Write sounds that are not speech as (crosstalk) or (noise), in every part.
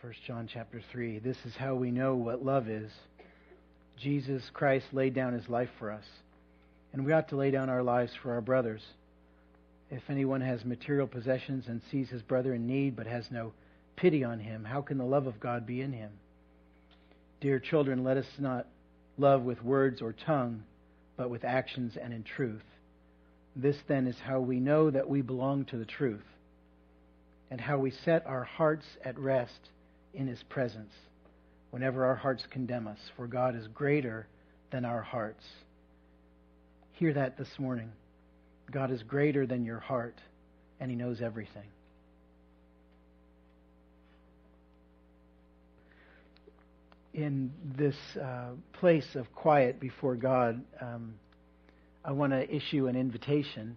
1 John chapter 3. This is how we know what love is. Jesus Christ laid down his life for us, and we ought to lay down our lives for our brothers. If anyone has material possessions and sees his brother in need but has no pity on him, how can the love of God be in him? Dear children, let us not love with words or tongue, but with actions and in truth. This then is how we know that we belong to the truth, and how we set our hearts at rest in His presence whenever our hearts condemn us, for God is greater than our hearts. Hear that this morning. God is greater than your heart, and He knows everything. In this uh, place of quiet before God, um, I want to issue an invitation.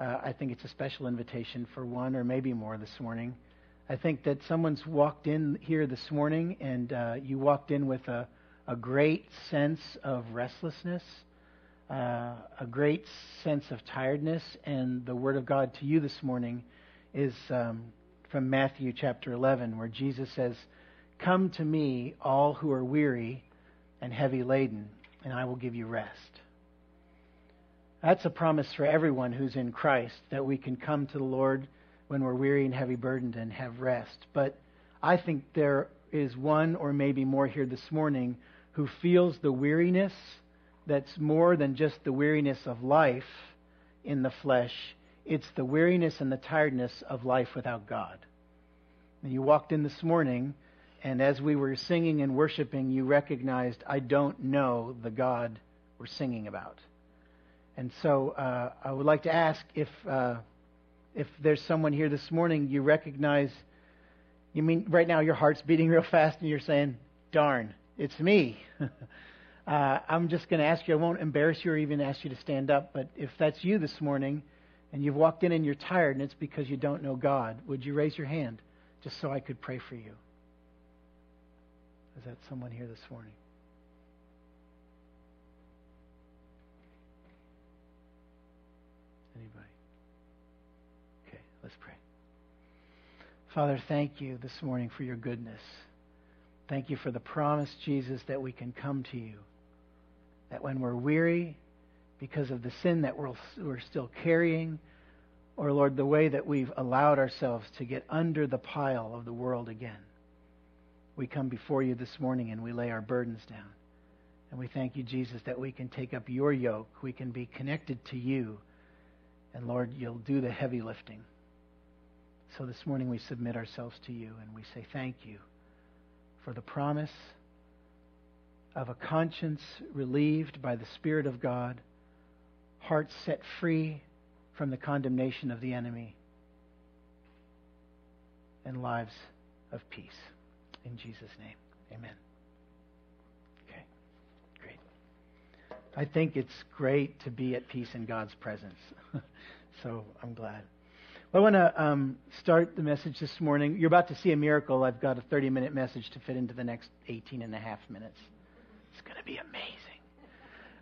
Uh, I think it's a special invitation for one or maybe more this morning I think that someone's walked in here this morning and uh, you walked in with a, a great sense of restlessness, uh, a great sense of tiredness, and the Word of God to you this morning is um, from Matthew chapter 11, where Jesus says, Come to me, all who are weary and heavy laden, and I will give you rest. That's a promise for everyone who's in Christ that we can come to the Lord when we're weary and heavy burdened and have rest. But I think there is one or maybe more here this morning who feels the weariness that's more than just the weariness of life in the flesh. It's the weariness and the tiredness of life without God. And you walked in this morning, and as we were singing and worshiping, you recognized, I don't know the God we're singing about. And so uh, I would like to ask if. Uh, if there's someone here this morning you recognize, you mean right now your heart's beating real fast and you're saying, darn, it's me. (laughs) uh, I'm just going to ask you, I won't embarrass you or even ask you to stand up, but if that's you this morning and you've walked in and you're tired and it's because you don't know God, would you raise your hand just so I could pray for you? Is that someone here this morning? Father, thank you this morning for your goodness. Thank you for the promise, Jesus, that we can come to you. That when we're weary because of the sin that we're, still carrying, or, Lord, the way that we've allowed ourselves to get under the pile of the world again, we come before you this morning and we lay our burdens down. And we thank you, Jesus, that we can take up your yoke. We can be connected to you. And Lord, you'll do the heavy lifting. So this morning we submit ourselves to you and we say thank you for the promise of a conscience relieved by the Spirit of God, hearts set free from the condemnation of the enemy, and lives of peace. In Jesus' name, amen. Okay, great. I think it's great to be at peace in God's presence. (laughs) so I'm glad. I want to um, start the message this morning. You're about to see a miracle. I've got a 30 minute message to fit into the next 18 and a half minutes. It's going to be amazing.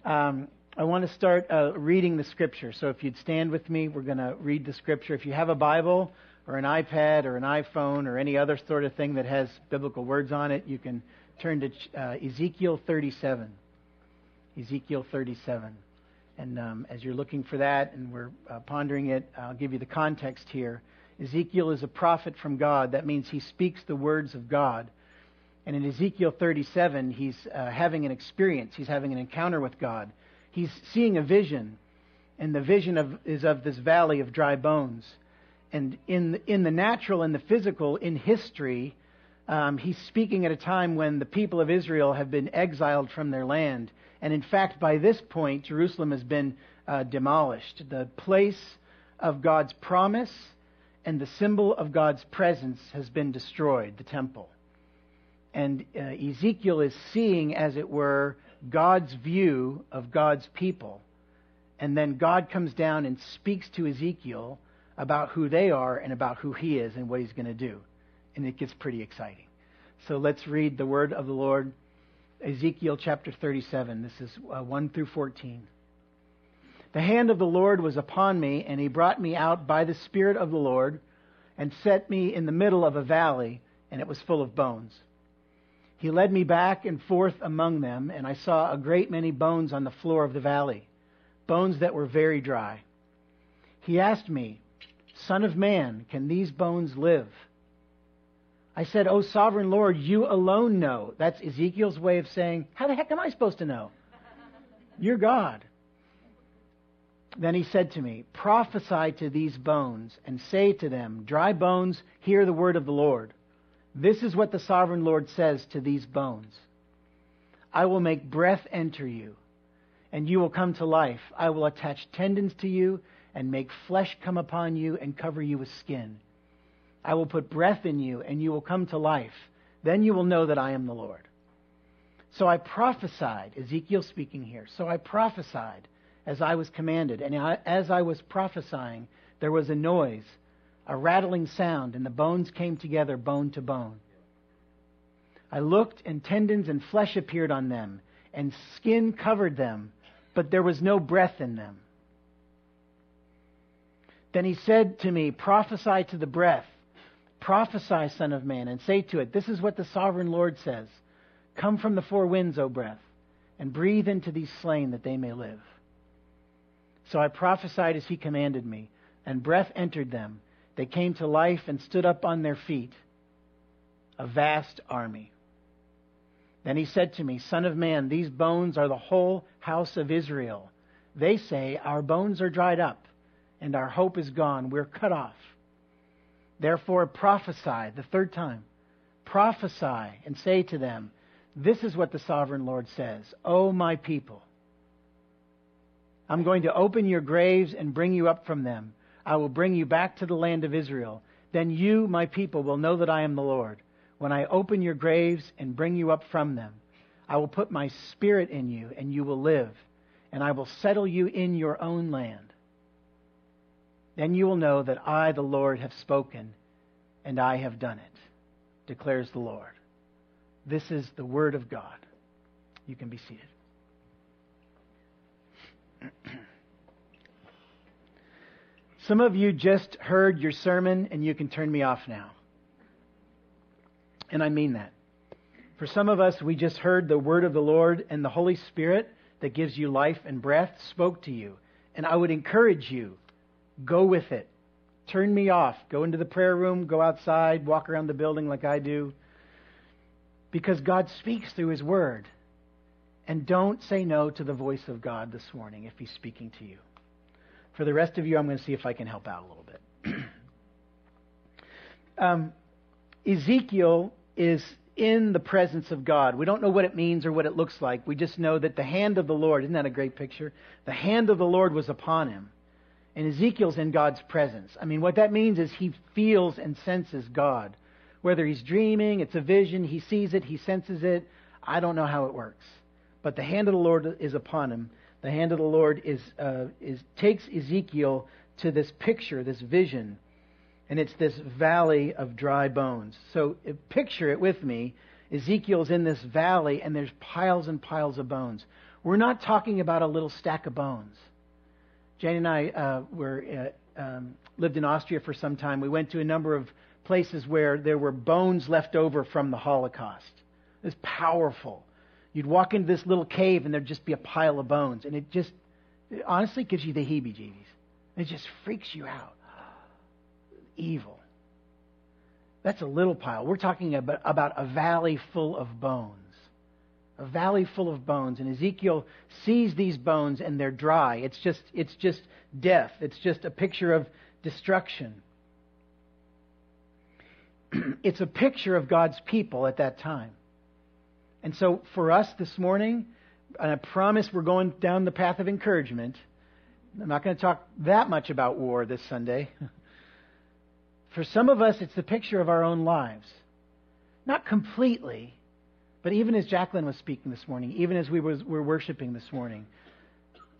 Um, I want to start uh, reading the scripture. So if you'd stand with me, we're going to read the scripture. If you have a Bible or an iPad or an iPhone or any other sort of thing that has biblical words on it, you can turn to uh, Ezekiel 37. Ezekiel 37. And um, as you're looking for that and we're uh, pondering it, I'll give you the context here. Ezekiel is a prophet from God. That means he speaks the words of God. And in Ezekiel 37, he's uh, having an experience. He's having an encounter with God. He's seeing a vision, and the vision of, is of this valley of dry bones. And in in the natural and the physical, in history, um, he's speaking at a time when the people of Israel have been exiled from their land and in fact, by this point, Jerusalem has been uh, demolished. The place of God's promise and the symbol of God's presence has been destroyed, the temple. And uh, Ezekiel is seeing, as it were, God's view of God's people. And then God comes down and speaks to Ezekiel about who they are and about who he is and what he's going to do. And it gets pretty exciting. So let's read the word of the Lord Ezekiel chapter 37. This is uh, 1 through 14. The hand of the Lord was upon me, and he brought me out by the Spirit of the Lord, and set me in the middle of a valley, and it was full of bones. He led me back and forth among them, and I saw a great many bones on the floor of the valley, bones that were very dry. He asked me, Son of man, can these bones live? I said, O sovereign Lord, you alone know. That's Ezekiel's way of saying, How the heck am I supposed to know? You're God. Then he said to me, Prophesy to these bones and say to them, Dry bones, hear the word of the Lord. This is what the sovereign Lord says to these bones I will make breath enter you, and you will come to life. I will attach tendons to you and make flesh come upon you and cover you with skin. I will put breath in you, and you will come to life. Then you will know that I am the Lord. So I prophesied, Ezekiel speaking here. So I prophesied as I was commanded. And as I was prophesying, there was a noise, a rattling sound, and the bones came together, bone to bone. I looked, and tendons and flesh appeared on them, and skin covered them, but there was no breath in them. Then he said to me, Prophesy to the breath. Prophesy, Son of Man, and say to it, This is what the sovereign Lord says Come from the four winds, O breath, and breathe into these slain that they may live. So I prophesied as he commanded me, and breath entered them. They came to life and stood up on their feet, a vast army. Then he said to me, Son of man, these bones are the whole house of Israel. They say, Our bones are dried up, and our hope is gone. We're cut off. Therefore prophesy, the third time. Prophesy and say to them, This is what the sovereign Lord says, O my people. I'm going to open your graves and bring you up from them. I will bring you back to the land of Israel. Then you, my people, will know that I am the Lord. When I open your graves and bring you up from them, I will put my spirit in you, and you will live, and I will settle you in your own land. Then you will know that I, the Lord, have spoken, and I have done it, declares the Lord. This is the word of God. You can be seated. (clears throat) Some of you just heard your sermon and you can turn me off now. And I mean that. For some of us, we just heard the word of the Lord and the Holy Spirit that gives you life and breath spoke to you. And I would encourage you, go with it. Turn me off. Go into the prayer room, go outside, walk around the building like I do. Because God speaks through His Word. And don't say no to the voice of God this morning if He's speaking to you. For the rest of you, I'm going to see if I can help out a little bit. (clears throat) um, Ezekiel is in the presence of God. We don't know what it means or what it looks like. We just know that the hand of the Lord, isn't that a great picture? The hand of the Lord was upon him. And Ezekiel's in God's presence. I mean, what that means is he feels and senses God. Whether he's dreaming, it's a vision, he sees it, he senses it. I don't know how it works but the hand of the Lord is upon him. The hand of the Lord is, uh, is takes Ezekiel to this picture, this vision, and it's this valley of dry bones. So uh, picture it with me. Ezekiel's in this valley, and there's piles and piles of bones. We're not talking about a little stack of bones. Jane and I uh, were uh, um, lived in Austria for some time. We went to a number of places where there were bones left over from the Holocaust. It was powerful. You'd walk into this little cave and there'd just be a pile of bones. And it just, it honestly gives you the heebie jeebies. It just freaks you out. Evil. That's a little pile. We're talking about, about a valley full of bones. A valley full of bones. And Ezekiel sees these bones and they're dry. It's just, it's just death. It's just a picture of destruction. (clears throat) it's a picture of God's people at that time. And so for us this morning, and I promise we're going down the path of encouragement. I'm not going to talk that much about war this Sunday. (laughs) For some of us, it's the picture of our own lives. Not completely, but even as Jacqueline was speaking this morning, even as we was, were worshiping this morning,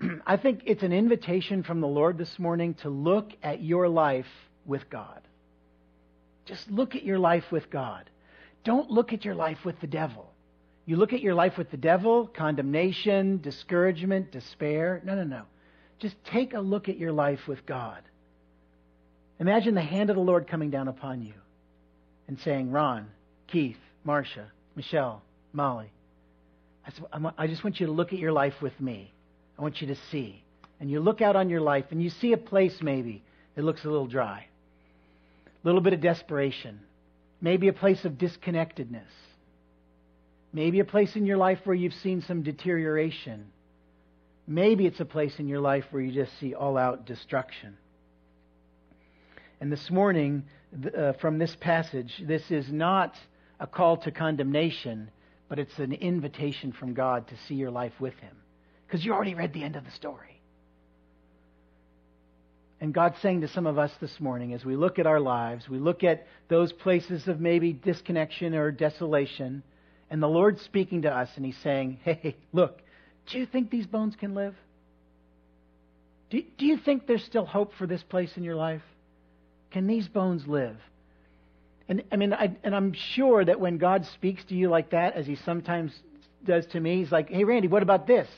(clears throat) I think it's an invitation from the Lord this morning to look at your life with God. Just look at your life with God. Don't look at your life with the devil. You look at your life with the devil, condemnation, discouragement, despair. No, no, no. Just take a look at your life with God. Imagine the hand of the Lord coming down upon you and saying, Ron, Keith, Marcia, Michelle, Molly. I just want you to look at your life with me. I want you to see. And you look out on your life and you see a place maybe that looks a little dry, a little bit of desperation, maybe a place of disconnectedness, maybe a place in your life where you've seen some deterioration. Maybe it's a place in your life where you just see all out destruction. And this morning, uh, from this passage, this is not a call to condemnation, but it's an invitation from God to see your life with Him. Because you already read the end of the story. And God's saying to some of us this morning, as we look at our lives, we look at those places of maybe disconnection or desolation, and the Lord's speaking to us, and He's saying, Hey, look, do you think these bones can live? Do, do you think there's still hope for this place in your life? Can these bones live? And I mean, I, and I'm sure that when God speaks to you like that, as He sometimes does to me, He's like, "Hey, Randy, what about this?"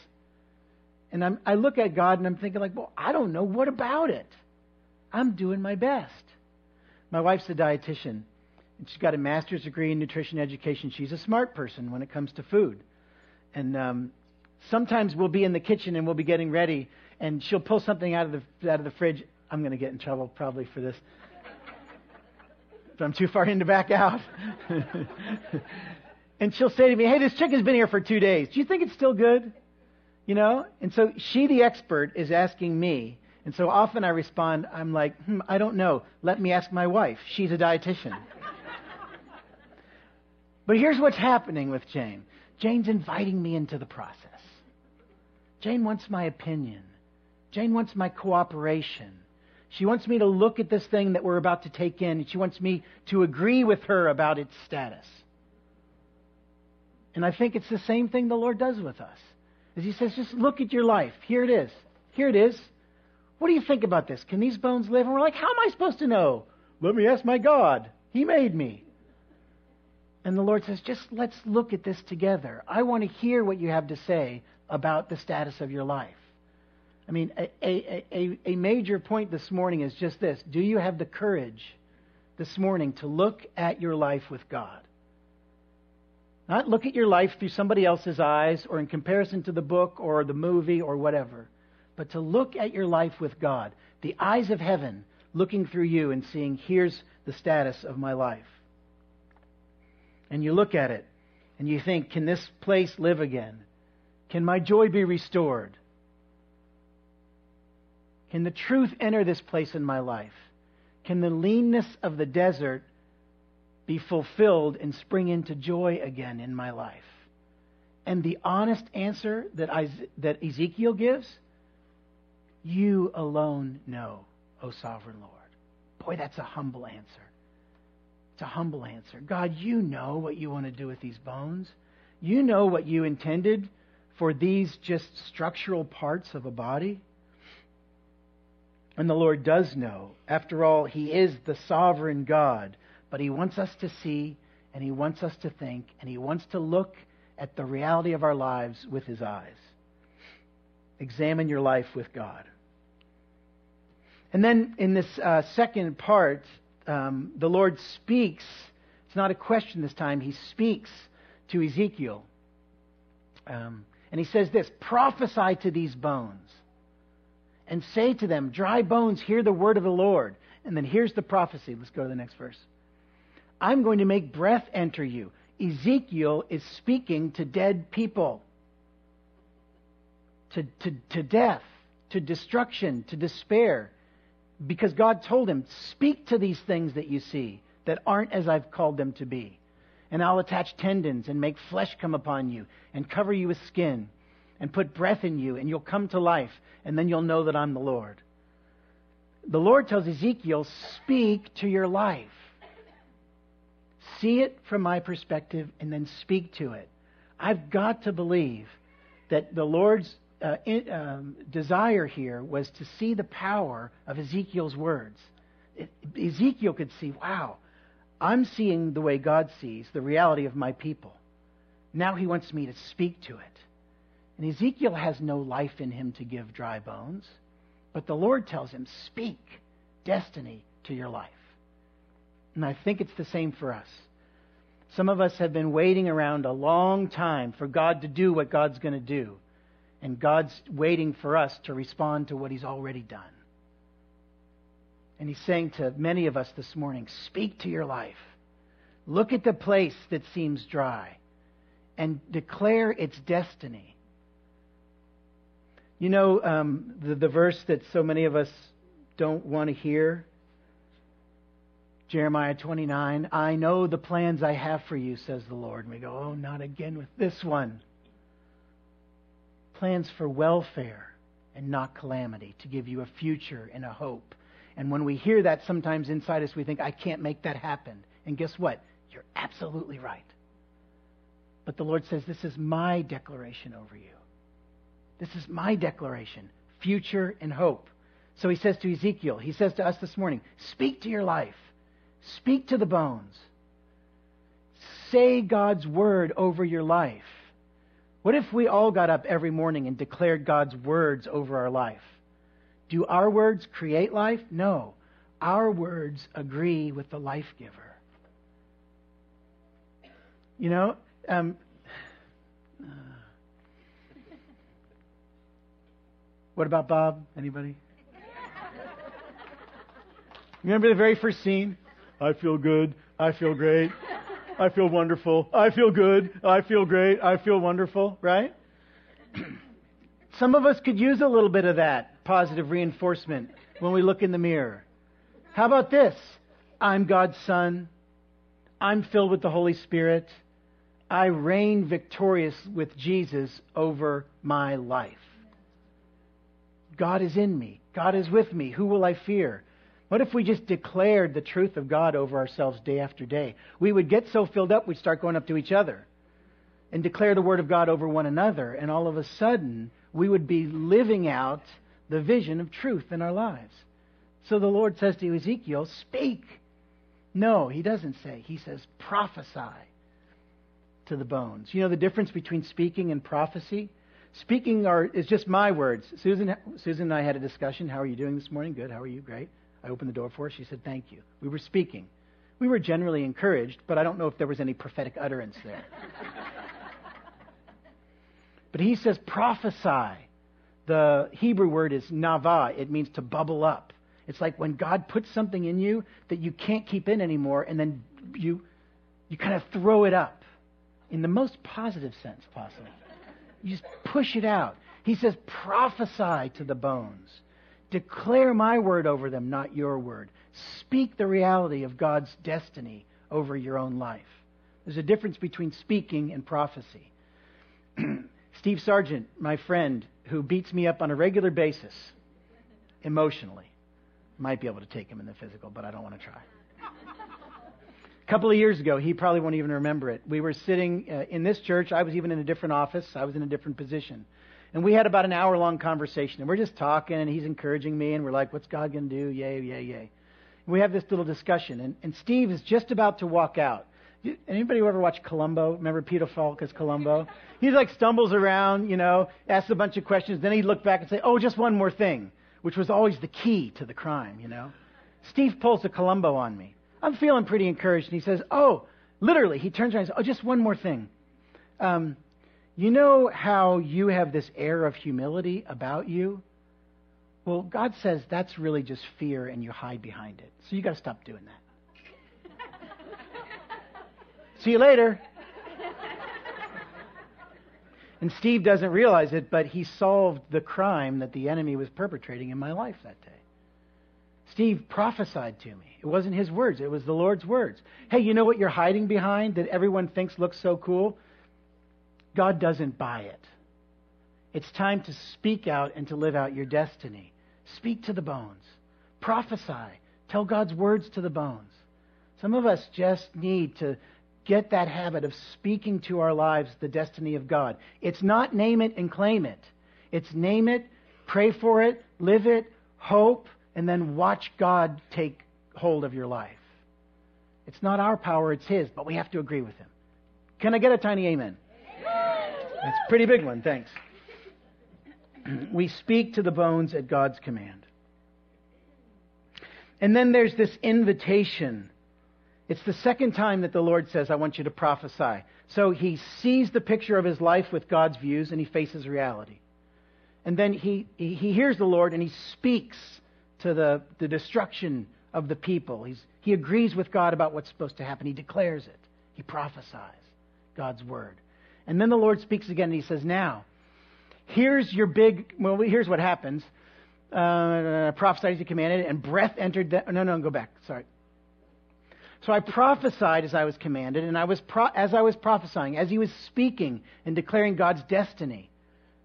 And I'm, I look at God and I'm thinking, like, "Well, I don't know. What about it? I'm doing my best." My wife's a dietitian, and she's got a master's degree in nutrition education. She's a smart person when it comes to food, and um, sometimes we'll be in the kitchen and we'll be getting ready, and she'll pull something out of the out of the fridge. I'm going to get in trouble probably for this. But I'm too far in to back out. (laughs) and she'll say to me, Hey, this chicken's been here for two days. Do you think it's still good? You know? And so she, the expert, is asking me. And so often I respond, I'm like, hmm, I don't know. Let me ask my wife. She's a dietitian. (laughs) but here's what's happening with Jane Jane's inviting me into the process. Jane wants my opinion. Jane wants my cooperation. She wants me to look at this thing that we're about to take in, and she wants me to agree with her about its status. And I think it's the same thing the Lord does with us. As He says, just look at your life. Here it is. Here it is. What do you think about this? Can these bones live? And we're like, how am I supposed to know? Let me ask my God. He made me. And the Lord says, just let's look at this together. I want to hear what you have to say about the status of your life. I mean, a, a, a, major point this morning is just this Do you have the courage this morning to look at your life with God? Not look at your life through somebody else's eyes or in comparison to the book or the movie or whatever, but to look at your life with God. The eyes of heaven looking through you and seeing, here's the status of my life. And you look at it and you think, can this place live again? Can my joy be restored? Can the truth enter this place in my life? Can the leanness of the desert be fulfilled and spring into joy again in my life? And the honest answer that, I, that Ezekiel gives you alone know, O sovereign Lord. Boy, that's a humble answer. It's a humble answer. God, you know what you want to do with these bones. You know what you intended for these just structural parts of a body. And the Lord does know. After all, He is the sovereign God. But He wants us to see, and He wants us to think, and He wants to look at the reality of our lives with His eyes. Examine your life with God. And then in this uh, second part, um, the Lord speaks. It's not a question this time. He speaks to Ezekiel. Um, and he says this Prophesy to these bones and say to them, Dry bones, hear the word of the Lord. And then here's the prophecy. Let's go to the next verse. I'm going to make breath enter you. Ezekiel is speaking to dead people, to, to, to death, to destruction, to despair. Because God told him, Speak to these things that you see that aren't as I've called them to be. And I'll attach tendons and make flesh come upon you and cover you with skin and put breath in you, and you'll come to life, and then you'll know that I'm the Lord. The Lord tells Ezekiel, Speak to your life. See it from my perspective, and then speak to it. I've got to believe that the Lord's uh, in, um, desire here was to see the power of Ezekiel's words. It, Ezekiel could see, wow, I'm seeing the way God sees the reality of my people. Now he wants me to speak to it. And Ezekiel has no life in him to give dry bones, but the Lord tells him, Speak destiny to your life. And I think it's the same for us. Some of us have been waiting around a long time for God to do what God's going to do. And God's waiting for us to respond to what He's already done. And He's saying to many of us this morning speak to your life. Look at the place that seems dry and declare its destiny. You know, um, the, the verse that so many of us don't want to hear Jeremiah 29, I know the plans I have for you, says the Lord. And we go, oh, not again with this one. Plans for welfare and not calamity, to give you a future and a hope. And when we hear that, sometimes inside us we think, I can't make that happen. And guess what? You're absolutely right. But the Lord says, This is my declaration over you. This is my declaration future and hope. So he says to Ezekiel, he says to us this morning, Speak to your life. Speak to the bones. Say God's word over your life. What if we all got up every morning and declared God's words over our life? Do our words create life? No. Our words agree with the life giver. You know, um, what about Bob? Anybody? Remember the very first scene? I feel good. I feel great. I feel wonderful. I feel good. I feel great. I feel wonderful, right? (clears throat) Some of us could use a little bit of that positive reinforcement when we look in the mirror. How about this? I'm God's son. I'm filled with the Holy Spirit. I reign victorious with Jesus over my life. God is in me. God is with me. Who will I fear? What if we just declared the truth of God over ourselves day after day? We would get so filled up, we'd start going up to each other and declare the Word of God over one another, and all of a sudden, we would be living out the vision of truth in our lives. So the Lord says to Ezekiel, Speak. No, he doesn't say. He says, Prophesy to the bones. You know the difference between speaking and prophecy? Speaking are, is just my words. Susan, Susan and I had a discussion. How are you doing this morning? Good. How are you? Great. I opened the door for her. She said, Thank you. We were speaking. We were generally encouraged, but I don't know if there was any prophetic utterance there. (laughs) but he says, prophesy. The Hebrew word is nava. It means to bubble up. It's like when God puts something in you that you can't keep in anymore, and then you, you kind of throw it up in the most positive sense possible. You just push it out. He says, prophesy to the bones. Declare my word over them, not your word. Speak the reality of God's destiny over your own life. There's a difference between speaking and prophecy. (clears throat) Steve Sargent, my friend, who beats me up on a regular basis emotionally, might be able to take him in the physical, but I don't want to try. A couple of years ago, he probably won't even remember it. We were sitting uh, in this church. I was even in a different office. I was in a different position. And we had about an hour long conversation, and we're just talking, and he's encouraging me, and we're like, what's God going to do? Yay, yay, yay. And we have this little discussion, and, and Steve is just about to walk out. Anybody who ever watched Columbo? Remember Peter Falk as Columbo? (laughs) He like stumbles around, you know, asks a bunch of questions, then he'd look back and say, oh, just one more thing, which was always the key to the crime, you know. Steve pulls a Columbo on me. I'm feeling pretty encouraged, and he says, oh, literally, he turns around and says, oh, just one more thing. Um, you know how you have this air of humility about you? Well, God says that's really just fear and you hide behind it. So you got to stop doing that. (laughs) See you later. And Steve doesn't realize it, but he solved the crime that the enemy was perpetrating in my life that day. Steve prophesied to me. It wasn't his words, it was the Lord's words. Hey, you know what you're hiding behind that everyone thinks looks so cool? God doesn't buy it. It's time to speak out and to live out your destiny. Speak to the bones. Prophesy. Tell God's words to the bones. Some of us just need to get that habit of speaking to our lives the destiny of God. It's not name it and claim it. It's name it, pray for it, live it, hope, and then watch God take hold of your life. It's not our power, it's His, but we have to agree with Him. Can I get a tiny amen? That's a pretty big one, thanks. (clears throat) we speak to the bones at God's command. And then there's this invitation. It's the second time that the Lord says, I want you to prophesy. So he sees the picture of his life with God's views and he faces reality. And then he, he hears the Lord and he speaks to the, the destruction of the people. He's, he agrees with God about what's supposed to happen. He declares it. He prophesies God's word. And then the Lord speaks again and he says, Now, here's your big, well, here's what happens. Uh, prophesied as he commanded, and breath entered the, no, no, go back. Sorry. So I prophesied as I was commanded, and I was pro- as I was prophesying, as he was speaking and declaring God's destiny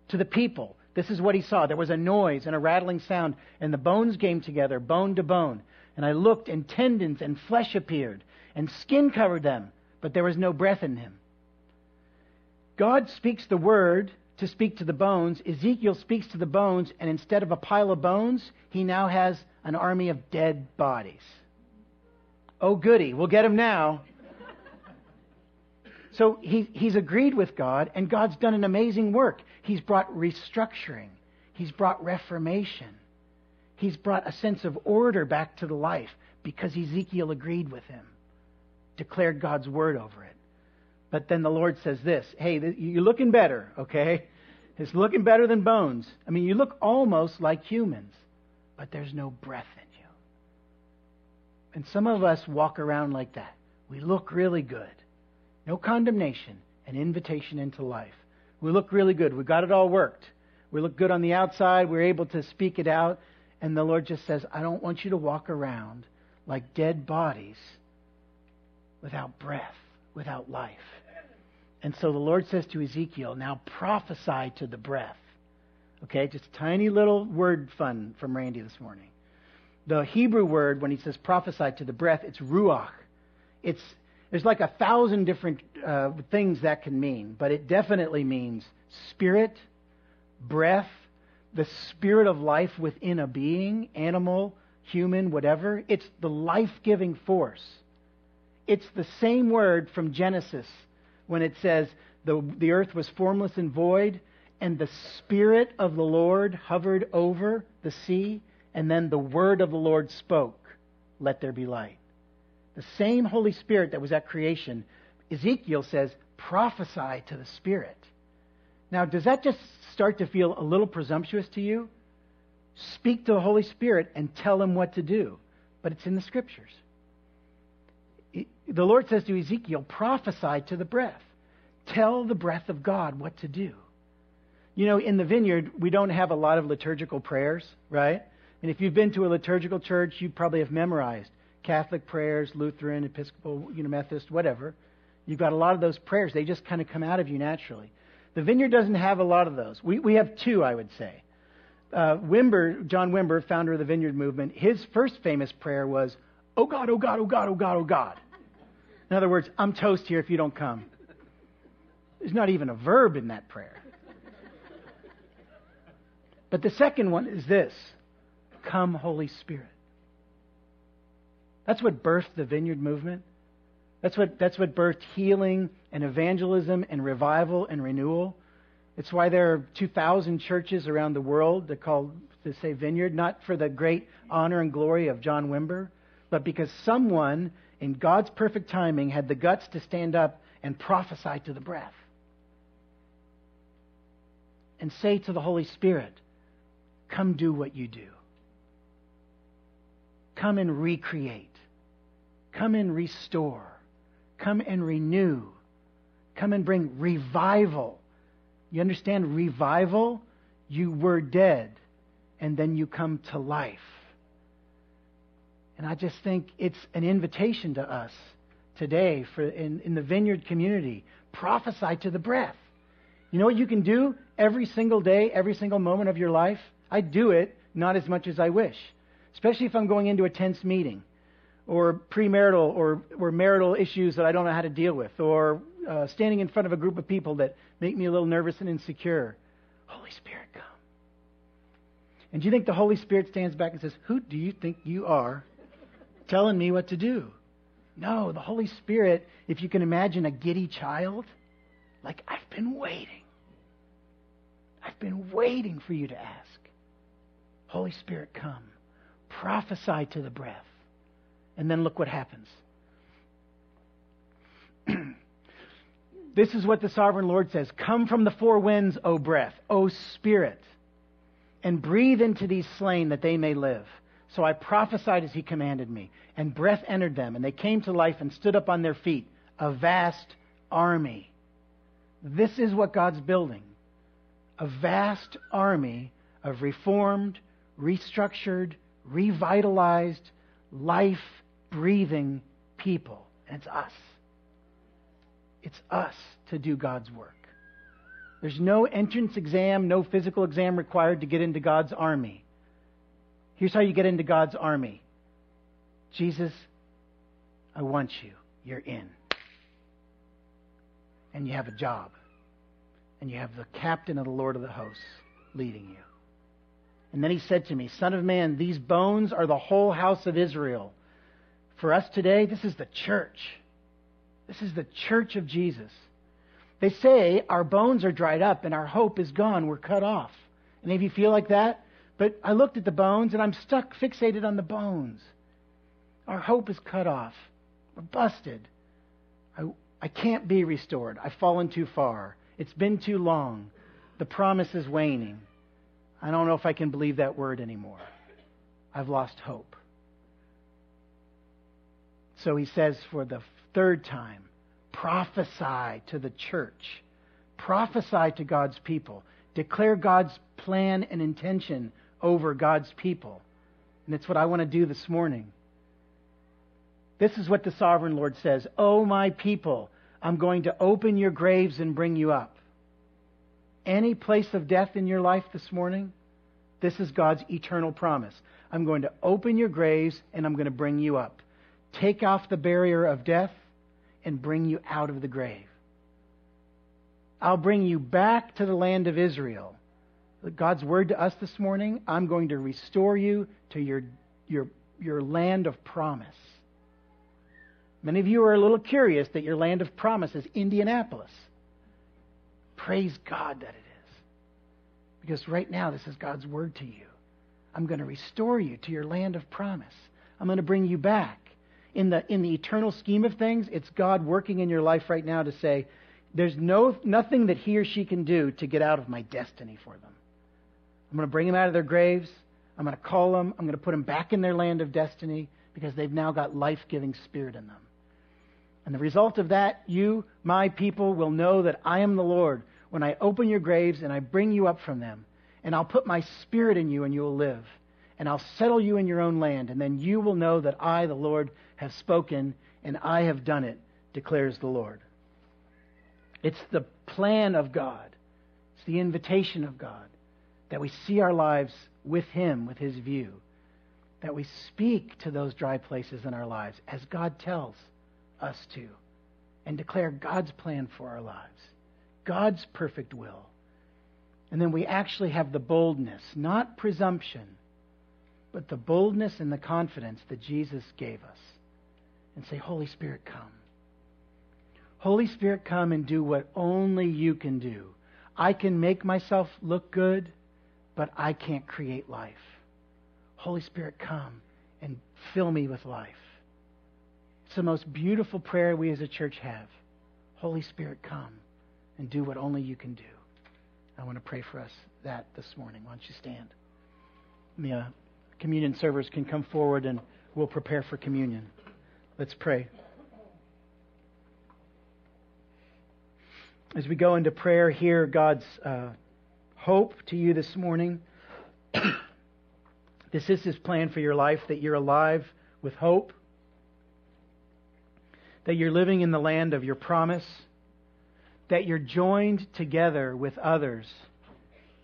to the people. This is what he saw. There was a noise and a rattling sound, and the bones came together, bone to bone. And I looked, and tendons and flesh appeared, and skin covered them, but there was no breath in him. God speaks the word to speak to the bones. Ezekiel speaks to the bones, and instead of a pile of bones, he now has an army of dead bodies. Oh, goody, we'll get him now. So he, he's agreed with God, and God's done an amazing work. He's brought restructuring, he's brought reformation, he's brought a sense of order back to the life because Ezekiel agreed with him, declared God's word over it. But then the Lord says this Hey, you're looking better, okay? It's looking better than bones. I mean, you look almost like humans, but there's no breath in you. And some of us walk around like that. We look really good. No condemnation, an invitation into life. We look really good. We got it all worked. We look good on the outside. We're able to speak it out. And the Lord just says, I don't want you to walk around like dead bodies without breath without life. And so the Lord says to Ezekiel, Now prophesy to the breath. Okay, just a tiny little word fun from Randy this morning. The Hebrew word, when he says prophesy to the breath, it's ruach. It's, there's like a thousand different uh, things that can mean, but it definitely means spirit, breath, the spirit of life within a being, animal, human, whatever. It's the life giving force. It's the same word from Genesis when it says the, the earth was formless and void, and the Spirit of the Lord hovered over the sea, and then the word of the Lord spoke, Let there be light. The same Holy Spirit that was at creation, Ezekiel says, prophesy to the Spirit. Now, does that just start to feel a little presumptuous to you? Speak to the Holy Spirit and tell him what to do. But it's in the Scriptures the Lord says to Ezekiel, prophesy to the breath. Tell the breath of God what to do. You know, in the vineyard, we don't have a lot of liturgical prayers, right? And if you've been to a liturgical church, you probably have memorized Catholic prayers, Lutheran, Episcopal, you know, Methodist, whatever. You've got a lot of those prayers. They just kind of come out of you naturally. The vineyard doesn't have a lot of those. We, we have two, I would say. Uh, Wimber, John Wimber, founder of the vineyard movement, his first famous prayer was, Oh God, oh God, oh God, oh God, oh God. In other words, I'm toast here if you don't come. There's not even a verb in that prayer. But the second one is this Come, Holy Spirit. That's what birthed the vineyard movement. That's what, that's what birthed healing and evangelism and revival and renewal. It's why there are 2,000 churches around the world that call to say vineyard, not for the great honor and glory of John Wimber, but because someone in God's perfect timing, had the guts to stand up and prophesy to the breath. And say to the Holy Spirit, Come do what you do. Come and recreate. Come and restore. Come and renew. Come and bring revival. You understand revival? You were dead, and then you come to life. And I just think it's an invitation to us today for in, in the vineyard community. Prophesy to the breath. You know what you can do every single day, every single moment of your life? I do it, not as much as I wish. Especially if I'm going into a tense meeting or premarital or, or marital issues that I don't know how to deal with, or uh, standing in front of a group of people that make me a little nervous and insecure. Holy Spirit, come. And do you think the Holy Spirit stands back and says, Who do you think you are telling me what to do. No, the Holy Spirit, if you can imagine a giddy child, like, I've been waiting. I've been waiting for you to ask. Holy Spirit, come. Prophesy to the breath. And then look what happens. (clears throat) this is what the sovereign Lord says Come from the four winds, O breath, O spirit, and breathe into these slain that they may live. So I prophesied as he commanded me, and breath entered them, and they came to life and stood up on their feet, a vast army. This is what God's building a vast army of reformed, restructured, revitalized, life breathing people. And it's us. It's us to do God's work. There's no entrance exam, no physical exam required to get into God's army. Here's how you get into God's army Jesus, I want you. You're in. And you have a job. And you have the captain of the Lord of the hosts leading you. And then he said to me, Son of man, these bones are the whole house of Israel. For us today, this is the church. This is the church of Jesus. They say our bones are dried up and our hope is gone. We're cut off. Any of you feel like that? But I looked at the bones and I'm stuck, fixated on the bones. Our hope is cut off. We're busted. I, I can't be restored. I've fallen too far. It's been too long. The promise is waning. I don't know if I can believe that word anymore. I've lost hope. So he says for the third time, prophesy to the church. Prophesy to God's people. Declare God's plan and intention over God's people. And it's what I want to do this morning. This is what the sovereign Lord says Oh, my people, I'm going to open your graves and bring you up. Any place of death in your life this morning, this is God's eternal promise. I'm going to open your graves and I'm going to bring you up. Take off the barrier of death and bring you out of the grave. I'll bring you back to the land of Israel God's word to us this morning, I'm going to restore you to your, your, your land of promise. Many of you are a little curious that your land of promise is Indianapolis. Praise God that it is. Because right now, this is God's word to you. I'm going to restore you to your land of promise. I'm going to bring you back. In the, in the eternal scheme of things, it's God working in your life right now to say, there's no, nothing that he or she can do to get out of my destiny for them. I'm going to bring them out of their graves. I'm going to call them. I'm going to put them back in their land of destiny because they've now got life giving spirit in them. And the result of that, you, my people, will know that I am the Lord when I open your graves and I bring you up from them. And I'll put my spirit in you and you will live. And I'll settle you in your own land. And then you will know that I, the Lord, have spoken and I have done it, declares the Lord. It's the plan of God, it's the invitation of God that we see our lives with Him, with His view, that we speak to those dry places in our lives as God tells us to, and declare God's plan for our lives, God's perfect will. And then we actually have the boldness, not presumption, but the boldness and the confidence that Jesus gave us. And say, Holy Spirit, come. Holy Spirit, come and do what only you can do. I can make myself look good but I can't create life. Holy Spirit, come and fill me with life. It's the most beautiful prayer we as a church have. Holy Spirit, come and do what only you can do. I want to pray for us that this morning. Why don't you stand? The uh, communion servers can come forward and we'll prepare for communion. Let's pray. As we go into prayer, hear God's. Uh, hope to you this morning. (clears throat) this is His plan for your life that you're alive with hope, that you're living in the land of your promise, that you're joined together with others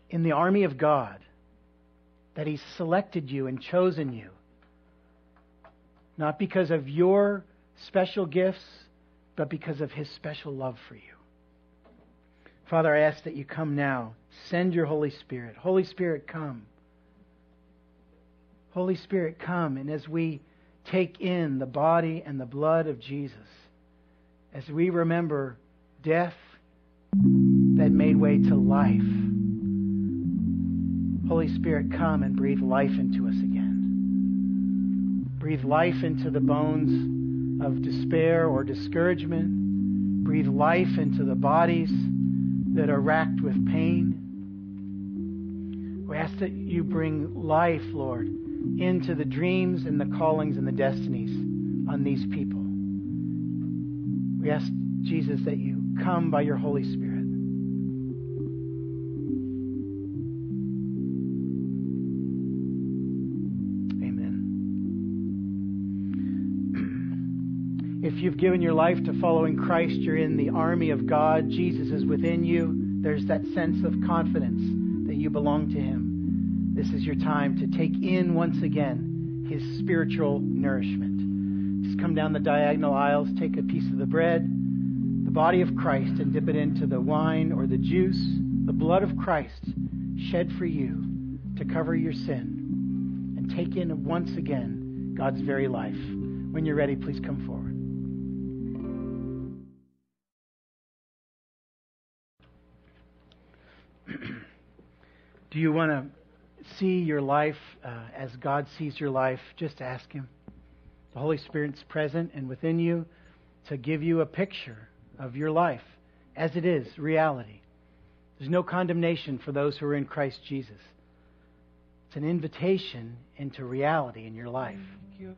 in the army of God, that He's selected you and chosen you, not because of your special gifts, but because of His special love for you. Father, I ask that you come now. Send your Holy Spirit. Holy Spirit, come. Holy Spirit, come. And as we take in the body and the blood of Jesus, as we remember death that made way to life, Holy Spirit, come and breathe life into us again. Breathe life into the bones of despair or discouragement Breathe life into the bodies that are racked with pain. We ask that you bring life, Lord, into the dreams and the callings and the destinies on these people. We ask, Jesus, that you come by your Holy Spirit. If you've given your life to following Christ, you're in the army of God. Jesus is within you. There's that sense of confidence that you belong to Him. This is your time to take in once again His spiritual nourishment. Just come down the diagonal aisles, take a piece of the bread, the body of Christ, and dip it into the wine or the juice, the blood of Christ shed for you to cover your sin, and take in once again God's very life. When you're ready, please come forward. Do you want to see your life uh, as God sees your life? Just ask Him. The Holy Spirit's present and within you to give you a picture of your life as it is, reality. There's no condemnation for those who are in Christ Jesus. It's an invitation into reality in your life. You.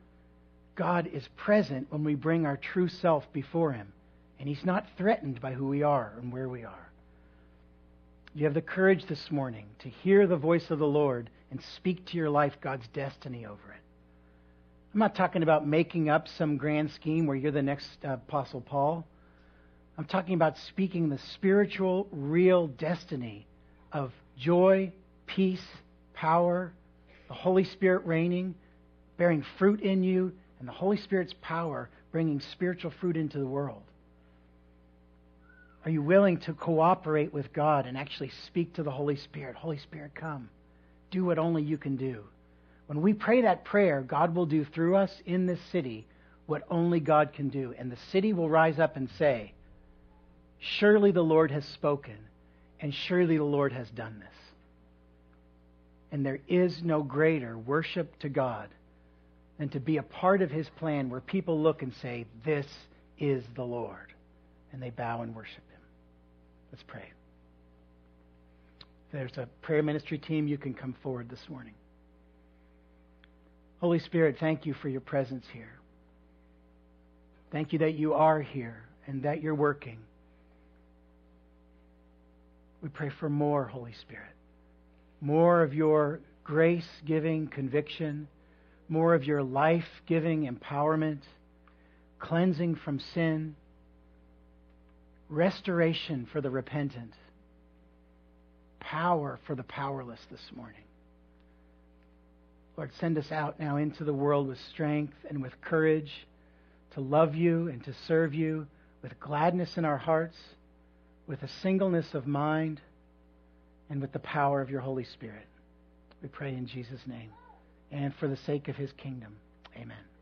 God is present when we bring our true self before Him, and He's not threatened by who we are and where we are. You have the courage this morning to hear the voice of the Lord and speak to your life God's destiny over it. I'm not talking about making up some grand scheme where you're the next uh, Apostle Paul. I'm talking about speaking the spiritual, real destiny of joy, peace, power, the Holy Spirit reigning, bearing fruit in you, and the Holy Spirit's power bringing spiritual fruit into the world. Are you willing to cooperate with God and actually speak to the Holy Spirit? Holy Spirit, come. Do what only you can do. When we pray that prayer, God will do through us in this city what only God can do. And the city will rise up and say, Surely the Lord has spoken, and surely the Lord has done this. And there is no greater worship to God than to be a part of his plan where people look and say, This is the Lord. And they bow and worship him. Let's pray. There's a prayer ministry team, you can come forward this morning. Holy Spirit, thank you for your presence here. Thank you that you are here and that you're working. We pray for more, Holy Spirit. More of your grace giving conviction, more of your life giving empowerment, cleansing from sin, restoration for the repentant, power for the powerless this morning. Lord, send us out now into the world with strength and with courage to love you and to serve you with gladness in our hearts, with a singleness of mind, and with the power of your Holy Spirit. We pray in Jesus' name and for the sake of his kingdom. Amen.